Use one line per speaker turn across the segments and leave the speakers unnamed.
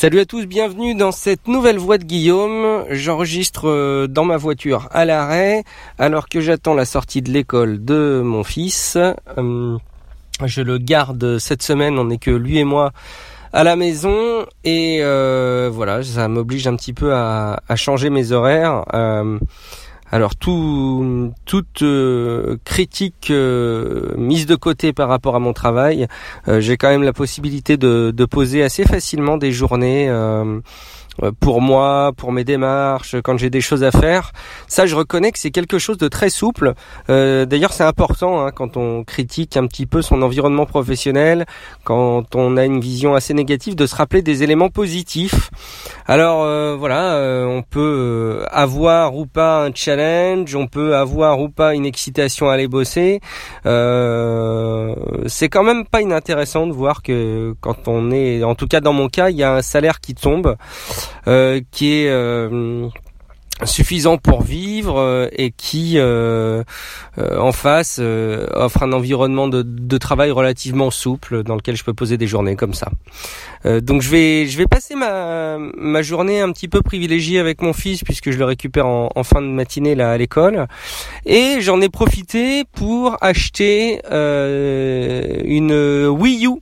Salut à tous, bienvenue dans cette nouvelle voix de Guillaume. J'enregistre euh, dans ma voiture à l'arrêt alors que j'attends la sortie de l'école de mon fils. Euh, je le garde cette semaine, on n'est que lui et moi à la maison et euh, voilà, ça m'oblige un petit peu à, changer mes horaires. Alors tout, toute euh, critique euh, mise de côté par rapport à mon travail, euh, j'ai quand même la possibilité de, poser assez facilement des journées pour moi, pour mes démarches, quand j'ai des choses à faire. Ça, je reconnais que c'est quelque chose de très souple. Euh, d'ailleurs, c'est important hein, quand on critique un petit peu son environnement professionnel, quand on a une vision assez négative, de se rappeler des éléments positifs. Alors euh, voilà, on peut avoir ou pas un challenge, on peut avoir ou pas une excitation à aller bosser. c'est quand même pas inintéressant de voir que quand on est, en tout cas dans mon cas, il y a un salaire qui tombe. Euh, qui est euh, suffisant pour vivre euh, et qui en face offre un environnement de, travail relativement souple dans lequel je peux poser des journées comme ça. donc je vais je vais passer ma, ma journée un petit peu privilégiée avec mon fils puisque je le récupère en, en fin de matinée là à l'école et j'en ai profité pour acheter une Wii U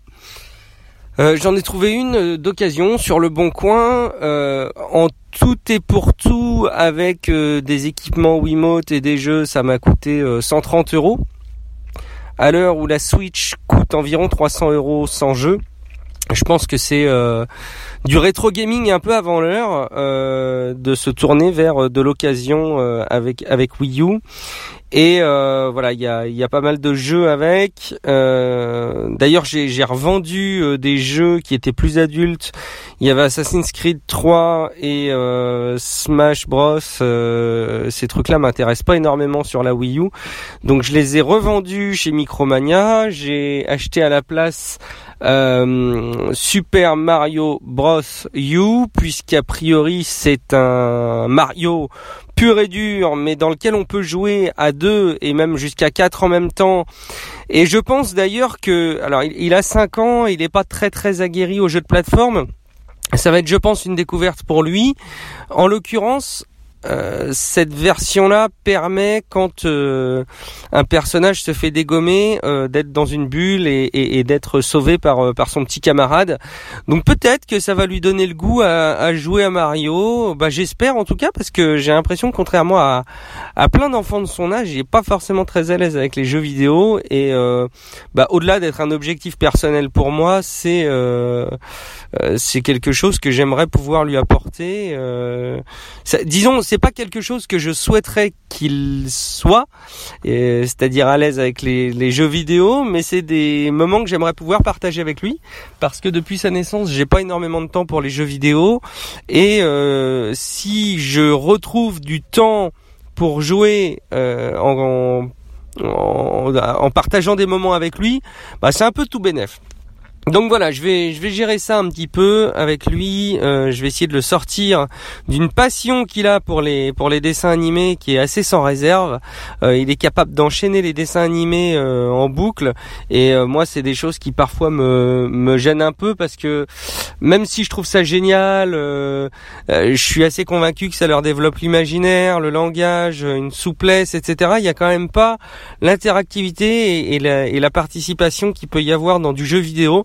euh, j'en ai trouvé une euh, d'occasion sur le bon coin euh, en tout et pour tout avec des équipements Wiimote et des jeux ça m'a coûté 130 euros. À l'heure où la Switch coûte environ 300 euros sans jeu je pense que c'est du rétro gaming un peu avant l'heure de se tourner vers de l'occasion avec avec Wii U et euh, voilà, il y a, y a, pas mal de jeux avec. Euh, D'ailleurs, j'ai revendu euh, des jeux qui étaient plus adultes. Il y avait Assassin's Creed 3 et euh, Smash Bros. Euh, ces trucs-là m'intéressent pas énormément sur la Wii U, donc je les ai revendus chez Micromania. J'ai acheté à la place Super Mario Bros. U, puisqu'a priori c'est un Mario pur et dur, mais dans lequel on peut jouer à deux et même jusqu'à quatre en même temps. Et je pense d'ailleurs que, alors il, a cinq ans, il n'est pas très très aguerri au jeu de plateforme. Ça va être, je pense, une découverte pour lui. En l'occurrence, euh, cette version-là permet, quand euh, un personnage se fait dégommer, euh, d'être dans une bulle et, d'être sauvé par par son petit camarade. Donc peut-être que ça va lui donner le goût à, jouer à Mario. Bah j'espère en tout cas parce que j'ai l'impression, contrairement à, à plein d'enfants de son âge, il est pas forcément très à l'aise avec les jeux vidéo et bah au-delà d'être un objectif personnel pour moi, c'est c'est quelque chose que j'aimerais pouvoir lui apporter. Ça, disons c'est pas quelque chose que je souhaiterais qu'il soit, c'est-à-dire à, l'aise avec les, jeux vidéo, mais c'est des moments que j'aimerais pouvoir partager avec lui, parce que depuis sa naissance, j'ai pas énormément de temps pour les jeux vidéo, et euh, si je retrouve du temps pour jouer euh, en, en, partageant des moments avec lui, bah c'est un peu tout bénef. Donc voilà, je vais je vais gérer ça un petit peu avec lui. Euh, je vais essayer de le sortir d'une passion qu'il a pour les pour les dessins animés qui est assez sans réserve. Euh, il est capable d'enchaîner les dessins animés euh, en boucle et moi c'est des choses qui parfois me me gênent un peu parce que même si je trouve ça génial, je suis assez convaincu que ça leur développe l'imaginaire, le langage, une souplesse, etc. Il y a quand même pas l'interactivité et, la, et la participation qu'il peut y avoir dans du jeu vidéo.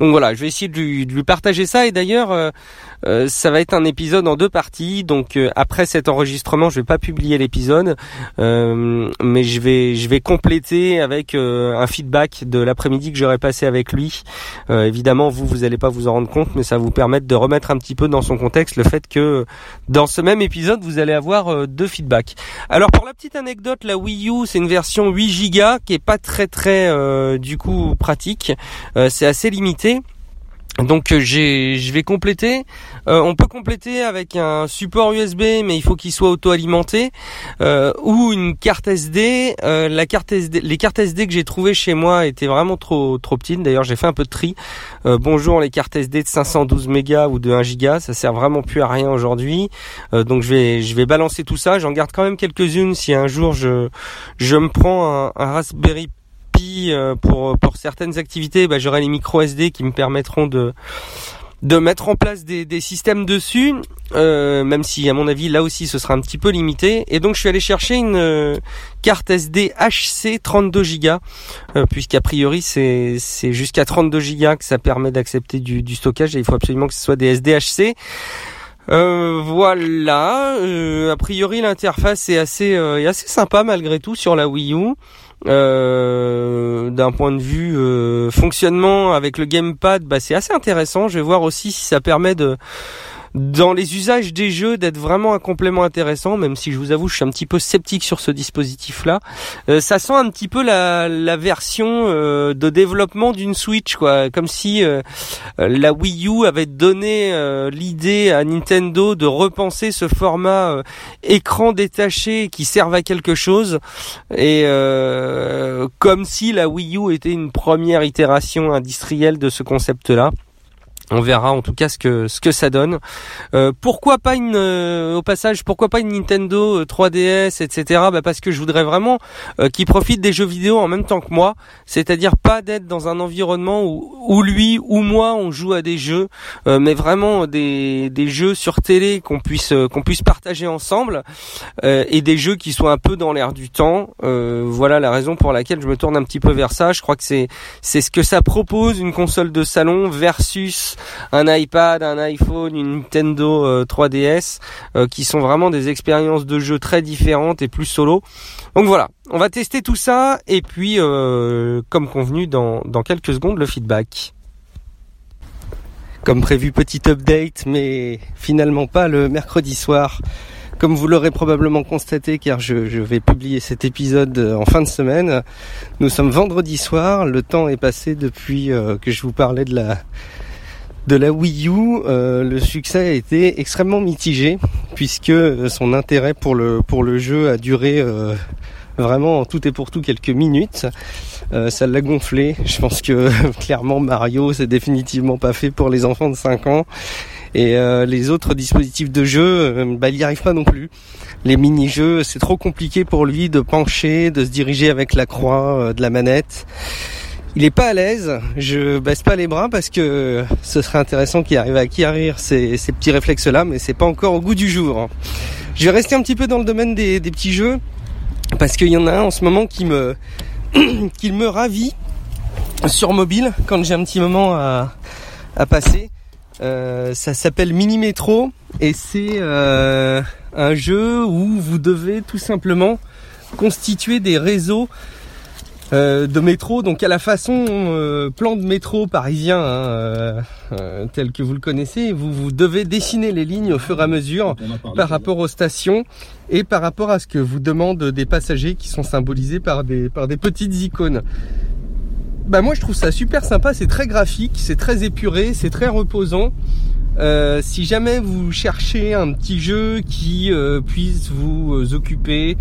Donc voilà, je vais essayer de lui, partager ça. Et d'ailleurs, euh, euh, ça va être un épisode en deux parties. Donc euh, après cet enregistrement, je vais pas publier l'épisode, mais je vais je vais compléter avec un feedback de l'après-midi que j'aurai passé avec lui. évidemment, vous vous allez pas vous en rendre compte, mais ça va vous permettre de remettre un petit peu dans son contexte le fait que dans ce même épisode, vous allez avoir deux feedbacks. Alors pour la petite anecdote, la Wii U, c'est une version 8 Go qui est pas très très du coup pratique. c'est assez limité donc euh, je vais compléter. Euh, on peut compléter avec un support USB, mais il faut qu'il soit auto-alimenté euh, ou une carte SD. la carte SD, les cartes SD que j'ai trouvées chez moi étaient vraiment trop trop petites. D'ailleurs, j'ai fait un peu de tri. bonjour les cartes SD de 512 mégas ou de 1 giga, ça sert vraiment plus à rien aujourd'hui. donc je vais je vais balancer tout ça. J'en garde quand même quelques-unes si un jour je me prends un Raspberry euh, pour pour certaines activités, bah, j'aurai les micro SD qui me permettront de de mettre en place des, des systèmes dessus, euh, même si à mon avis là aussi ce sera un petit peu limité. Et donc je suis allé chercher une euh, carte SD HC 32 Go, euh, puisqu'a priori c'est jusqu'à 32 Go que ça permet d'accepter du, du, stockage et il faut absolument que ce soit des SD HC. Euh, voilà, a priori l'interface est assez, est assez sympa malgré tout sur la Wii U. Euh, d'un point de vue euh, fonctionnement avec le gamepad, bah, c'est assez intéressant. Je vais voir aussi si ça permet de dans les usages des jeux d'être vraiment un complément intéressant, même si je vous avoue je suis un petit peu sceptique sur ce dispositif-là. Euh, ça sent un petit peu la, la version euh, de développement d'une Switch, quoi, comme si euh, la Wii U avait donné l'idée à Nintendo de repenser ce format écran détaché qui serve à quelque chose, et comme si la Wii U était une première itération industrielle de ce concept-là. On verra en tout cas ce que ce que ça donne. Euh, pourquoi pas une euh, au passage pourquoi pas une Nintendo 3DS euh, etc. Bah parce que je voudrais vraiment euh, qu'il profite des jeux vidéo en même temps que moi, c'est-à-dire pas d'être dans un environnement où, où lui ou moi on joue à des jeux, mais vraiment des, des jeux sur télé qu'on puisse qu'on puisse partager ensemble et des jeux qui soient un peu dans l'air du temps. voilà la raison pour laquelle je me tourne un petit peu vers ça. Je crois que c'est c'est ce que ça propose une console de salon versus un iPad, un iPhone, une Nintendo 3DS, euh, euh, qui sont vraiment des expériences de jeu très différentes et plus solo. Donc voilà, on va tester tout ça et puis, euh, comme convenu, dans, quelques secondes, le feedback comme prévu petit update, mais finalement pas le mercredi soir. Comme vous l'aurez probablement constaté, car je, vais publier cet épisode en fin de semaine, nous sommes vendredi soir. Le temps est passé depuis que je vous parlais de la de la Wii U, euh, le succès a été extrêmement mitigé puisque son intérêt pour le pour le jeu a duré euh, vraiment en tout et pour tout quelques minutes. Euh, ça l'a gonflé. Je pense que clairement Mario c'est définitivement pas fait pour les enfants de 5 ans et les autres dispositifs de jeu, bah, il n'y arrive pas non plus. Les mini-jeux, c'est trop compliqué pour lui de pencher, de se diriger avec la croix de la manette il est pas à l'aise. Je baisse pas les bras parce que ce serait intéressant qu'il arrive à acquérir ces, ces petits réflexes-là, mais c'est pas encore au goût du jour. Je vais rester un petit peu dans le domaine des, petits jeux parce qu'il y en a un en ce moment qui me qui me ravit sur mobile quand j'ai un petit moment à, à passer. Euh, ça s'appelle Mini Metro et c'est euh, un jeu où vous devez tout simplement constituer des réseaux de métro, donc à la façon euh, plan de métro parisien hein, euh, tel que vous le connaissez, vous, vous devez dessiner les lignes au fur et à mesure par rapport aux stations et par rapport à ce que vous demandent des passagers qui sont symbolisés par des, par des petites icônes. Bah moi je trouve ça super sympa, c'est très graphique, c'est très épuré, c'est très reposant. si jamais vous cherchez un petit jeu qui puisse vous occuper,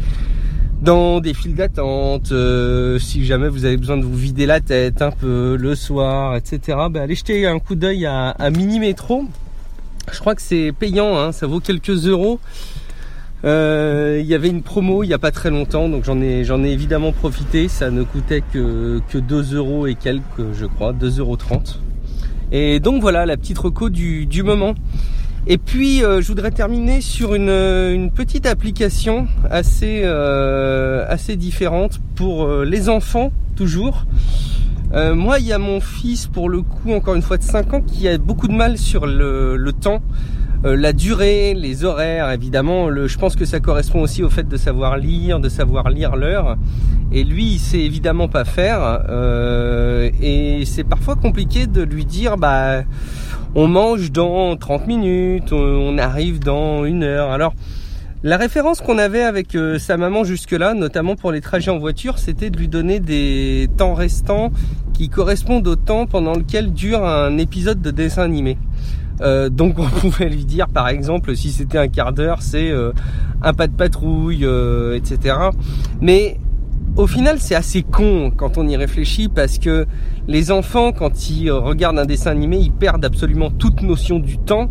dans des files d'attente, euh, si jamais vous avez besoin de vous vider la tête un peu le soir, etc. Ben allez jeter un coup d'œil à, Mini Métro. Je crois que c'est payant, hein, ça vaut quelques euros. Euh, il y avait une promo il n'y a pas très longtemps, donc j'en ai ai évidemment profité. Ça ne coûtait que, que 2 euros et quelques, je crois, 2,30 euros. Et donc voilà la petite reco du, du moment. Et puis euh, je voudrais terminer sur une, euh, une petite application assez, euh, assez différente pour les enfants toujours. moi il y a mon fils pour le coup encore une fois de 5 ans qui a beaucoup de mal sur le, le temps. la durée, les horaires, évidemment, le, je pense que ça correspond aussi au fait de savoir lire, de savoir lire l'heure. Et lui, il sait évidemment pas faire. et c'est parfois compliqué de lui dire, bah, on mange dans 30 minutes, on arrive dans une heure. Alors, la référence qu'on avait avec euh, sa maman jusque-là, notamment pour les trajets en voiture, c'était de lui donner des temps restants qui correspondent au temps pendant lequel dure un épisode de dessin animé. Euh, donc on pouvait lui dire par exemple si c'était un quart d'heure c'est euh, un pas de patrouille etc mais au final, c'est assez con quand on y réfléchit parce que les enfants, quand ils regardent un dessin animé, ils perdent absolument toute notion du temps.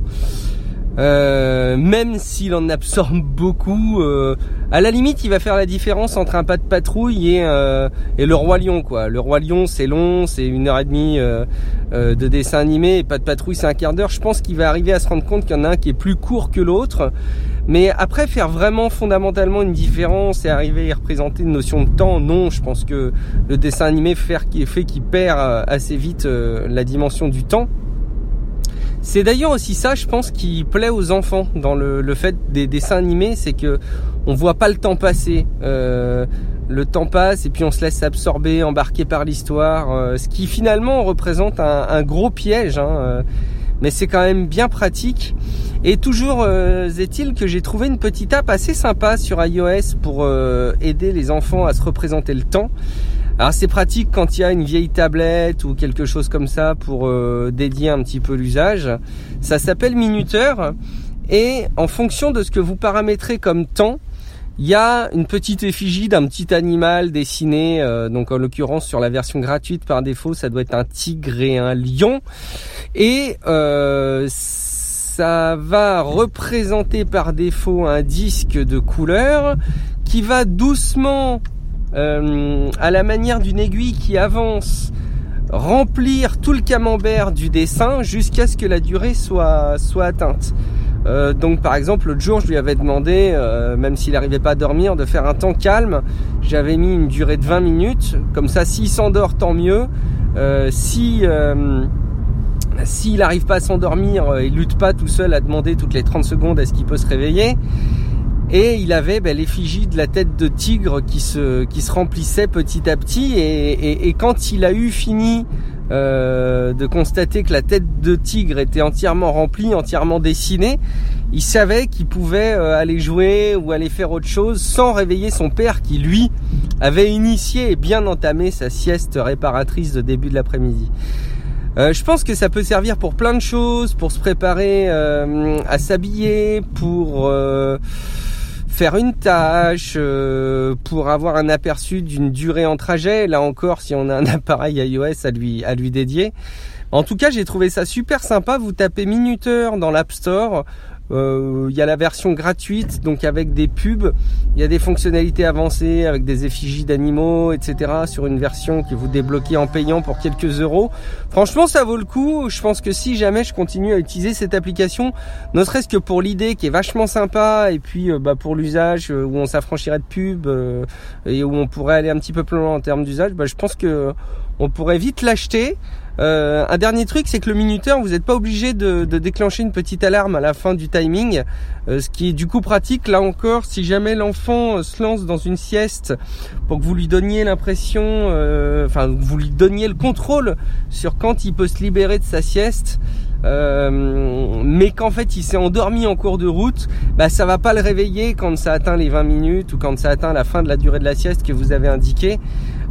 Euh, même s'il en absorbe beaucoup, euh, à la limite, il va faire la différence entre un pas de patrouille et, euh, et le roi lion. Quoi. Le roi lion, c'est long, c'est une heure et demie de dessin animé, et pas de patrouille, c'est un quart d'heure. Je pense qu'il va arriver à se rendre compte qu'il y en a un qui est plus court que l'autre. Mais après, faire vraiment fondamentalement une différence et arriver à représenter une notion de temps, non. Je pense que le dessin animé fait qu'il perd assez vite la dimension du temps. C'est d'ailleurs aussi ça, je pense, qui plaît aux enfants dans le, fait des dessins animés, c'est que on voit pas le temps passer. Euh, le temps passe et puis on se laisse absorber, embarquer par l'histoire, euh, ce qui finalement représente un, gros piège. Hein, euh, mais c'est quand même bien pratique. Et toujours est-il que j'ai trouvé une petite app assez sympa sur iOS pour aider les enfants à se représenter le temps. Alors c'est pratique quand il y a une vieille tablette ou quelque chose comme ça pour euh, dédier un petit peu l'usage. Ça s'appelle minuteur et en fonction de ce que vous paramétrez comme temps, il y a une petite effigie d'un petit animal dessiné, euh, donc en l'occurrence sur la version gratuite par défaut, ça doit être un tigre et un lion. Et euh, ça va représenter par défaut un disque de couleur qui va doucement euh, à la manière d'une aiguille qui avance, remplir tout le camembert du dessin jusqu'à ce que la durée soit, soit atteinte. Euh, donc par exemple l'autre jour je lui avais demandé, euh, même s'il n'arrivait pas à dormir, de faire un temps calme. J'avais mis une durée de 20 minutes, comme ça s'il s'endort tant mieux. si s'il n'arrive pas à s'endormir, il lutte pas tout seul à demander toutes les 30 secondes est-ce qu'il peut se réveiller? Et il avait ben, l'effigie de la tête de tigre qui se, qui se remplissait petit à petit. Et, et, quand il a eu fini euh, de constater que la tête de tigre était entièrement remplie, entièrement dessinée, il savait qu'il pouvait euh, aller jouer ou aller faire autre chose sans réveiller son père qui, lui, avait initié et bien entamé sa sieste réparatrice de début de l'après-midi. Euh, je pense que ça peut servir pour plein de choses, pour se préparer à s'habiller, pour faire une tâche, euh, pour avoir un aperçu d'une durée en trajet. Là encore, si on a un appareil iOS à lui, à lui dédier. En tout cas, j'ai trouvé ça super sympa. Vous tapez minuteur dans l'App Store. Euh, il y a la version gratuite, donc avec des pubs. Il y a des fonctionnalités avancées avec des effigies d'animaux, etc. Sur une version que vous débloquez en payant pour quelques euros. Franchement, ça vaut le coup. Je pense que si jamais je continue à utiliser cette application, ne serait-ce que pour l'idée qui est vachement sympa, et puis euh, bah, pour l'usage euh, où on s'affranchirait de pubs et où on pourrait aller un petit peu plus loin en termes d'usage, bah, je pense que on pourrait vite l'acheter. Euh, un dernier truc, c'est que le minuteur, vous n'êtes pas obligé de, déclencher une petite alarme à la fin du timing, euh, ce qui est du coup pratique. Là encore, si jamais l'enfant euh, se lance dans une sieste, pour que vous lui donniez l'impression, enfin, vous lui donniez le contrôle sur quand il peut se libérer de sa sieste. mais qu'en fait il s'est endormi en cours de route, bah ça va pas le réveiller quand ça atteint les 20 minutes ou quand ça atteint la fin de la durée de la sieste que vous avez indiqué.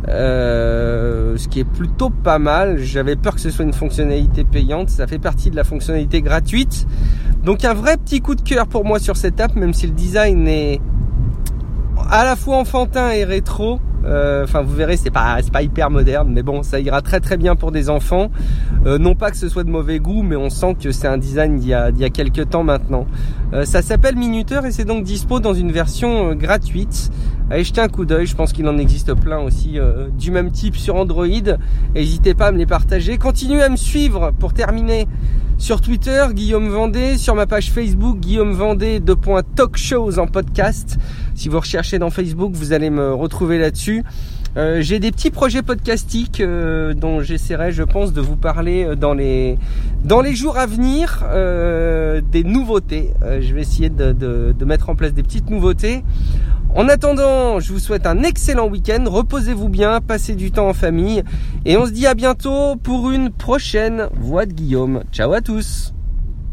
Euh, ce qui est plutôt pas mal. J'avais peur que ce soit une fonctionnalité payante. Ça fait partie de la fonctionnalité gratuite. Donc un vrai petit coup de cœur pour moi sur cette app, même si le design est à la fois enfantin et rétro. Euh, enfin, vous verrez, c'est pas pas hyper moderne, mais bon, ça ira très très bien pour des enfants. Euh, non pas que ce soit de mauvais goût, mais on sent que c'est un design d'il y a d'il y a quelques temps maintenant. ça s'appelle Minuteur et c'est donc dispo dans une version gratuite. Allez jeter un coup d'œil, je pense qu'il en existe plein aussi euh, du même type sur Android. N'hésitez pas à me les partager. Continuez à me suivre pour terminer sur Twitter, Guillaume Vendée, sur ma page Facebook, Guillaume Vendée, de talk shows en podcast. Si vous recherchez dans Facebook, vous allez me retrouver là-dessus. Euh, j'ai des petits projets podcastiques euh, dont j'essaierai, je pense, de vous parler dans les dans les jours à venir. des nouveautés. je vais essayer de, de, mettre en place des petites nouveautés. En attendant, je vous souhaite un excellent week-end. Reposez-vous bien, passez du temps en famille. Et on se dit à bientôt pour une prochaine Voix de Guillaume. Ciao à tous